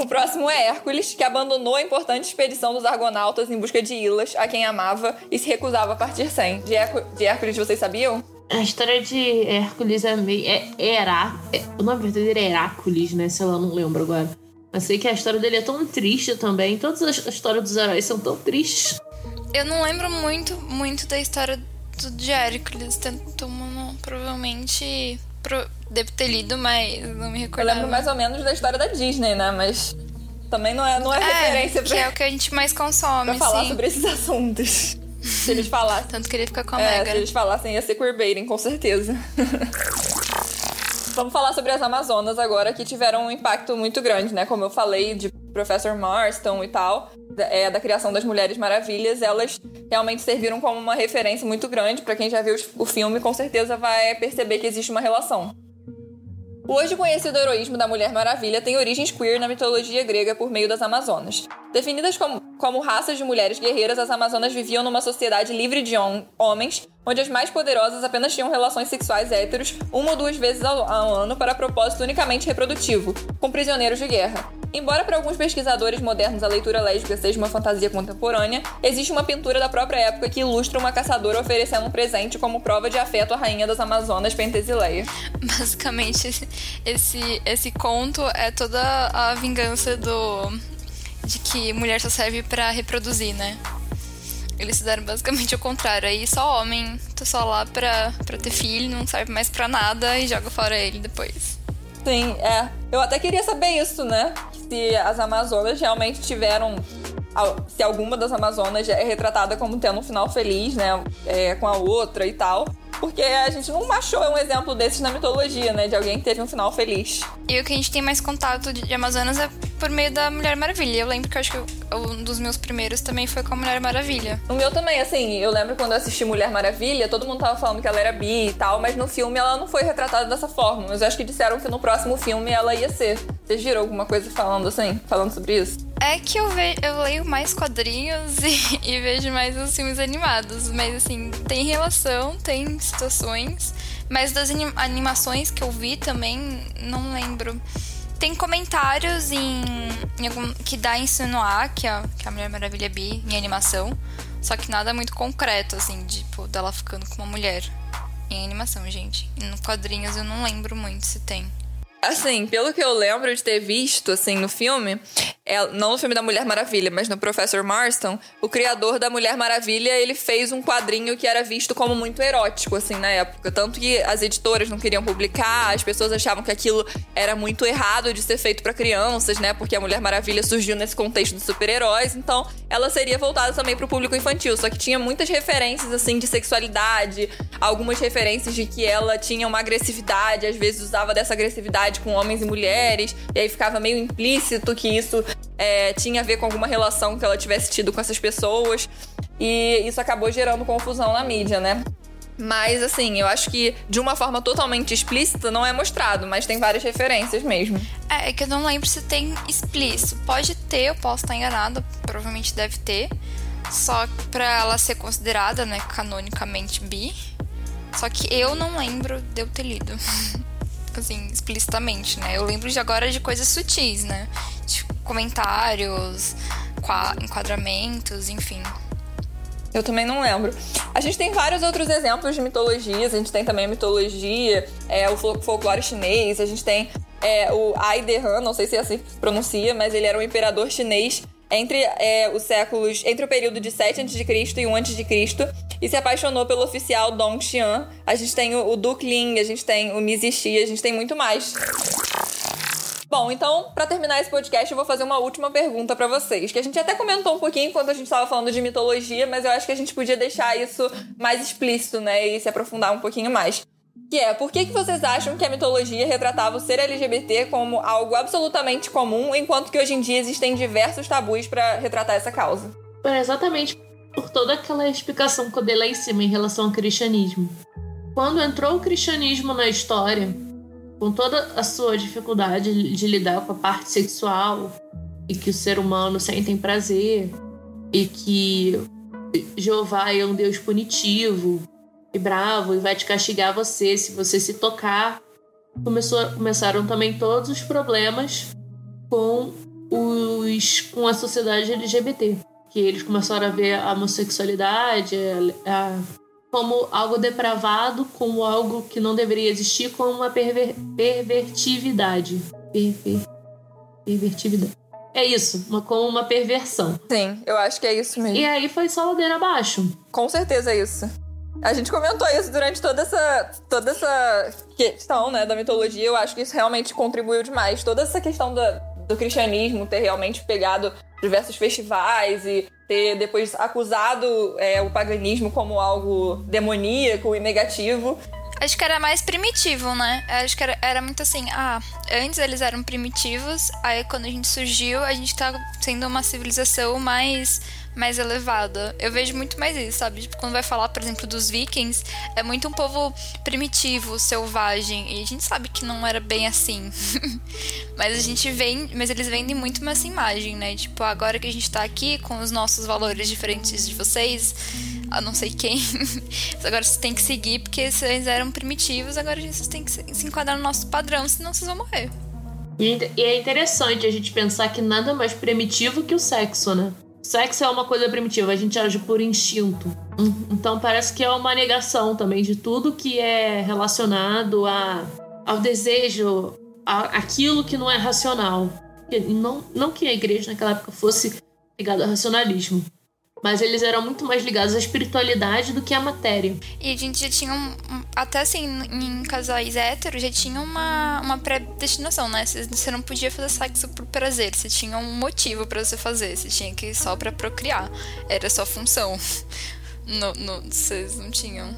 O próximo é Hércules, que abandonou a importante expedição dos argonautas em busca de Ilas, a quem amava, e se recusava a partir sem. De, Hércu- de Hércules, vocês sabiam? A história de Hércules é meio. É Herá. É, o nome verdadeiro é Herácules, né? Sei lá, não lembro agora. Mas sei que a história dele é tão triste também. Todas as a história dos heróis são tão tristes. Eu não lembro muito, muito da história do, de Hércules. Tanto, não, provavelmente. Pro, devo ter lido, mas não me Eu recordo. lembro mais ou menos da história da Disney, né? Mas também não é, não é, referência que pra, é o que a gente mais consome, pra falar sim. sobre esses assuntos. [laughs] Se eles falassem. Tanto que ele fica com a É, Mega. se eles falassem ia ser queerbaiting, com certeza. Vamos falar sobre as Amazonas agora, que tiveram um impacto muito grande, né? Como eu falei, de Professor Marston e tal, é, da criação das Mulheres Maravilhas, elas realmente serviram como uma referência muito grande. Pra quem já viu o filme, com certeza vai perceber que existe uma relação. O hoje conhecido heroísmo da Mulher Maravilha tem origens queer na mitologia grega por meio das Amazonas. Definidas como, como raças de mulheres guerreiras, as Amazonas viviam numa sociedade livre de hom- homens, onde as mais poderosas apenas tinham relações sexuais héteros uma ou duas vezes ao, ano para propósito unicamente reprodutivo, com prisioneiros de guerra. Embora para alguns pesquisadores modernos a leitura lésbica seja uma fantasia contemporânea, existe uma pintura da própria época que ilustra uma caçadora oferecendo um presente como prova de afeto à rainha das Amazonas, Pentesileia. Basicamente, esse, esse, conto é toda a vingança do. de que mulher só serve pra reproduzir, né? Eles fizeram basicamente o contrário. Aí só homem tá só lá pra, pra ter filho, não serve mais pra nada e joga fora ele depois. Sim, é. Eu até queria saber isso, né? Se as Amazonas realmente tiveram. Se alguma das Amazonas é retratada como tendo um final feliz, né? É, com a outra e tal. Porque a gente não achou um exemplo desses na mitologia, né? De alguém que teve um final feliz. E o que a gente tem mais contato de, Amazonas é por meio da Mulher Maravilha. Eu lembro que eu acho que um dos meus primeiros também foi com a Mulher Maravilha. O meu também, assim, eu lembro quando eu assisti Mulher Maravilha, todo mundo tava falando que ela era bi e tal, mas no filme ela não foi retratada dessa forma. Mas eu acho que disseram que no próximo filme ela ia ser. Vocês viram alguma coisa falando assim? Falando sobre isso? É que eu, ve eu leio mais quadrinhos e, [laughs] e vejo mais os filmes animados. Mas, assim, tem relação, tem situações. Mas das anim- animações que eu vi também, não lembro. Tem comentários em, em algum, que dá a insinuar que a, que a Mulher Maravilha é bi em animação. Só que nada muito concreto, assim, tipo, dela ficando com uma mulher. Em animação, gente. E no quadrinhos eu não lembro muito se tem. Assim, pelo que eu lembro de ter visto, assim, no filme, é, não no filme da Mulher Maravilha, mas no Professor Marston, o criador da Mulher Maravilha, ele fez um quadrinho que era visto como muito erótico, assim, na época. Tanto que as editoras não queriam publicar, as pessoas achavam que aquilo era muito errado de ser feito para crianças, né? Porque a Mulher Maravilha surgiu nesse contexto de super-heróis, então ela seria voltada também para o público infantil. Só que tinha muitas referências, assim, de sexualidade, algumas referências de que ela tinha uma agressividade, às vezes usava dessa agressividade com homens e mulheres, e aí ficava meio implícito que isso é, tinha a ver com alguma relação que ela tivesse tido com essas pessoas. E isso acabou gerando confusão na mídia, né? Mas, assim, eu acho que de uma forma totalmente explícita não é mostrado, mas tem várias referências mesmo. É, é que eu não lembro se tem explícito. Pode ter, eu posso estar enganada, provavelmente deve ter. Só pra ela ser considerada, né, canonicamente bi. Só que eu não lembro de eu ter lido. [laughs] assim, explicitamente, né? Eu lembro de agora de coisas sutis, né? De comentários, enquadramentos, enfim. Eu também não lembro. A gente tem vários outros exemplos de mitologias. A gente tem também a mitologia, é, o folclore chinês. A gente tem é, o Ai De Han, não sei se é assim se pronuncia, mas ele era um imperador chinês entre é, os séculos, entre o período de 7 a.C. e 1 a.C. e se apaixonou pelo oficial Dong Xian. A gente tem o, o Duke Ling, a gente tem o Mizishi, a gente tem muito mais. Bom, então, para terminar esse podcast, eu vou fazer uma última pergunta para vocês, que a gente até comentou um pouquinho enquanto a gente estava falando de mitologia, mas eu acho que a gente podia deixar isso mais explícito, né, e se aprofundar um pouquinho mais. Que é, por que, que vocês acham que a mitologia retratava o ser LGBT como algo absolutamente comum, enquanto que hoje em dia existem diversos tabus para retratar essa causa? É exatamente por toda aquela explicação que eu dei lá em cima em relação ao cristianismo. Quando entrou o cristianismo na história, com toda a sua dificuldade de lidar com a parte sexual e que o ser humano sente prazer e que Jeová é um Deus punitivo bravo e vai te castigar você se você se tocar. Começou, começaram também todos os problemas com os com a sociedade LGBT, que eles começaram a ver a homossexualidade, a, a como algo depravado, como algo que não deveria existir, como uma perver pervertividade. Perver pervertividade. É isso, uma, como uma perversão. Sim, eu acho que é isso mesmo. E aí foi só ladeira abaixo. Com certeza é isso. A gente comentou isso durante toda essa, toda essa questão né, da mitologia. Eu acho que isso realmente contribuiu demais. Toda essa questão do cristianismo ter realmente pegado diversos festivais e ter depois acusado é, o paganismo como algo demoníaco e negativo. Acho que era mais primitivo, né? Acho que era, era muito assim, ah, antes eles eram primitivos, aí quando a gente surgiu, a gente tá sendo uma civilização mais mais elevada. Eu vejo muito mais isso, sabe? Tipo, quando vai falar, por exemplo, dos vikings, é muito um povo primitivo, selvagem. E a gente sabe que não era bem assim. [laughs] mas a gente vem, mas eles vendem muito essa imagem, né? Tipo, agora que a gente tá aqui com os nossos valores diferentes de vocês, a não sei quem, [laughs] agora vocês têm que seguir porque vocês eram primitivos, agora vocês têm que se enquadrar no nosso padrão, senão vocês vão morrer. E é interessante a gente pensar que nada mais primitivo que o sexo, né? Sexo é uma coisa primitiva, a gente age por instinto. Então parece que é uma negação também de tudo que é relacionado a, ao desejo, a, aquilo que não é racional. Não, não que a igreja naquela época fosse ligada ao racionalismo, mas eles eram muito mais ligados à espiritualidade do que à matéria. E a gente já tinha, um, até assim, em casais héteros, já tinha uma, uma predestinação, né? Você não podia fazer sexo por prazer, você tinha um motivo para você fazer, você tinha que ir só para procriar. Era sua função. [laughs] No, no, vocês não tinham.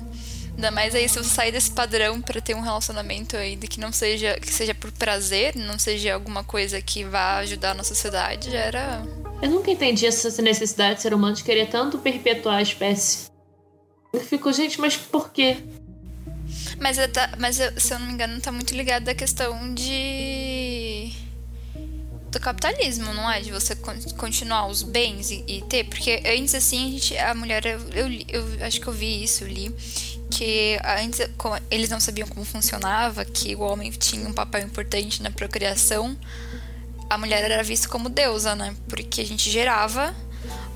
Ainda mais aí se você sair desse padrão para ter um relacionamento aí de que não seja que seja por prazer, não seja alguma coisa que vá ajudar na sociedade, já era eu nunca entendi essa necessidade do ser humano de querer tanto perpetuar a espécie. Eu fico, gente, mas por quê? Mas, mas se eu não me engano, tá muito ligado à questão de. do capitalismo, não é? De você continuar os bens e, e ter. Porque antes, assim, a, gente, a mulher. Eu, eu, eu, acho que eu vi isso, eu li. Que antes eles não sabiam como funcionava, que o homem tinha um papel importante na procriação a mulher era vista como deusa, né? Porque a gente gerava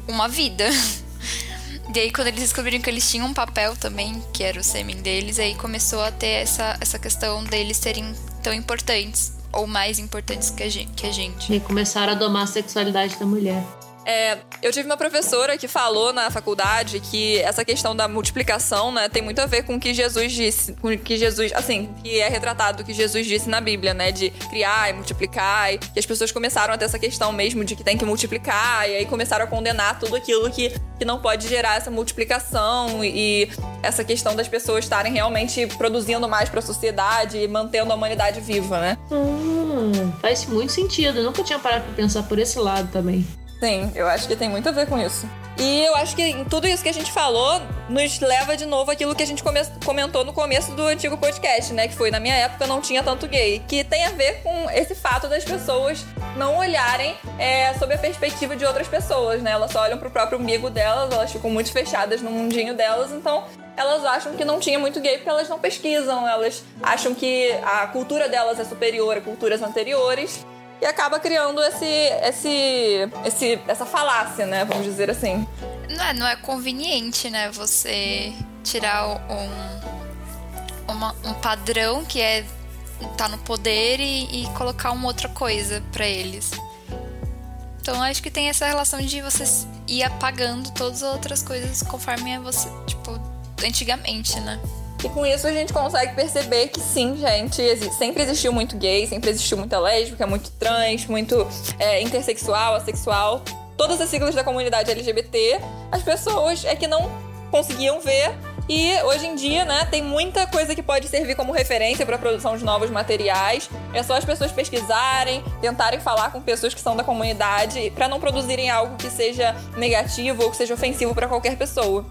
uma vida. [laughs] E aí, quando eles descobriram que eles tinham um papel também, que era o sêmen deles, aí começou a ter essa, essa questão deles serem tão importantes. ou mais importantes que a gente. Que a gente. E começaram a domar a sexualidade da mulher. É, eu tive uma professora que falou na faculdade que essa questão da multiplicação, né, tem muito a ver com o que Jesus disse, com o que Jesus, assim, que é retratado que Jesus disse na Bíblia, né, de criar e multiplicar, e que as pessoas começaram a ter essa questão mesmo de que tem que multiplicar, e aí começaram a condenar tudo aquilo que, que não pode gerar essa multiplicação e essa questão das pessoas estarem realmente produzindo mais para a sociedade e mantendo a humanidade viva, né? Hum, faz muito sentido. Eu nunca tinha parado para pensar por esse lado também. Sim, eu acho que tem muito a ver com isso. E eu acho que tudo isso que a gente falou nos leva de novo aquilo que a gente come comentou no começo do antigo podcast, né? Que foi na minha época não tinha tanto gay. Que tem a ver com esse fato das pessoas não olharem é, sob a perspectiva de outras pessoas, né? Elas só olham pro próprio umbigo delas, elas ficam muito fechadas no mundinho delas, então elas acham que não tinha muito gay porque elas não pesquisam, elas acham que a cultura delas é superior a culturas anteriores e acaba criando esse, esse, esse, essa falácia, né? Vamos dizer assim. Não é, não é conveniente, né? Você tirar um, uma, um padrão que é tá no poder e, e colocar uma outra coisa para eles. Então acho que tem essa relação de você ir apagando todas as outras coisas conforme você, tipo, antigamente, né? E com isso a gente consegue perceber que sim, gente, sempre existiu muito gay, sempre existiu muita lésbica, muito trans, muito é, intersexual, assexual. Todas as siglas da comunidade LGBT, as pessoas é que não conseguiam ver e hoje em dia, né, tem muita coisa que pode servir como referência para a produção de novos materiais. É só as pessoas pesquisarem, tentarem falar com pessoas que são da comunidade para não produzirem algo que seja negativo ou que seja ofensivo para qualquer pessoa.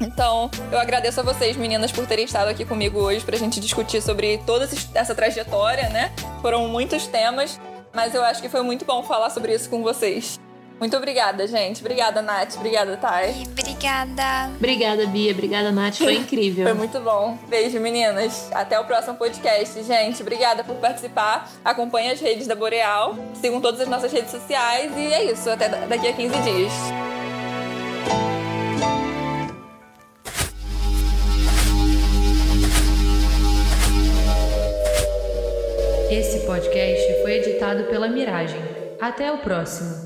Então, eu agradeço a vocês, meninas, por terem estado aqui comigo hoje pra gente discutir sobre toda essa trajetória, né? Foram muitos temas, mas eu acho que foi muito bom falar sobre isso com vocês. Muito obrigada, gente. Obrigada, Nath. Obrigada, Thay. Obrigada. Obrigada, Bia. Obrigada, Nath. Foi [laughs] incrível. Foi muito bom. Beijo, meninas. Até o próximo podcast, gente. Obrigada por participar. Acompanhe as redes da Boreal. Sigam todas as nossas redes sociais. E é isso. Até daqui a 15 dias. Esse podcast foi editado pela Miragem. Até o próximo.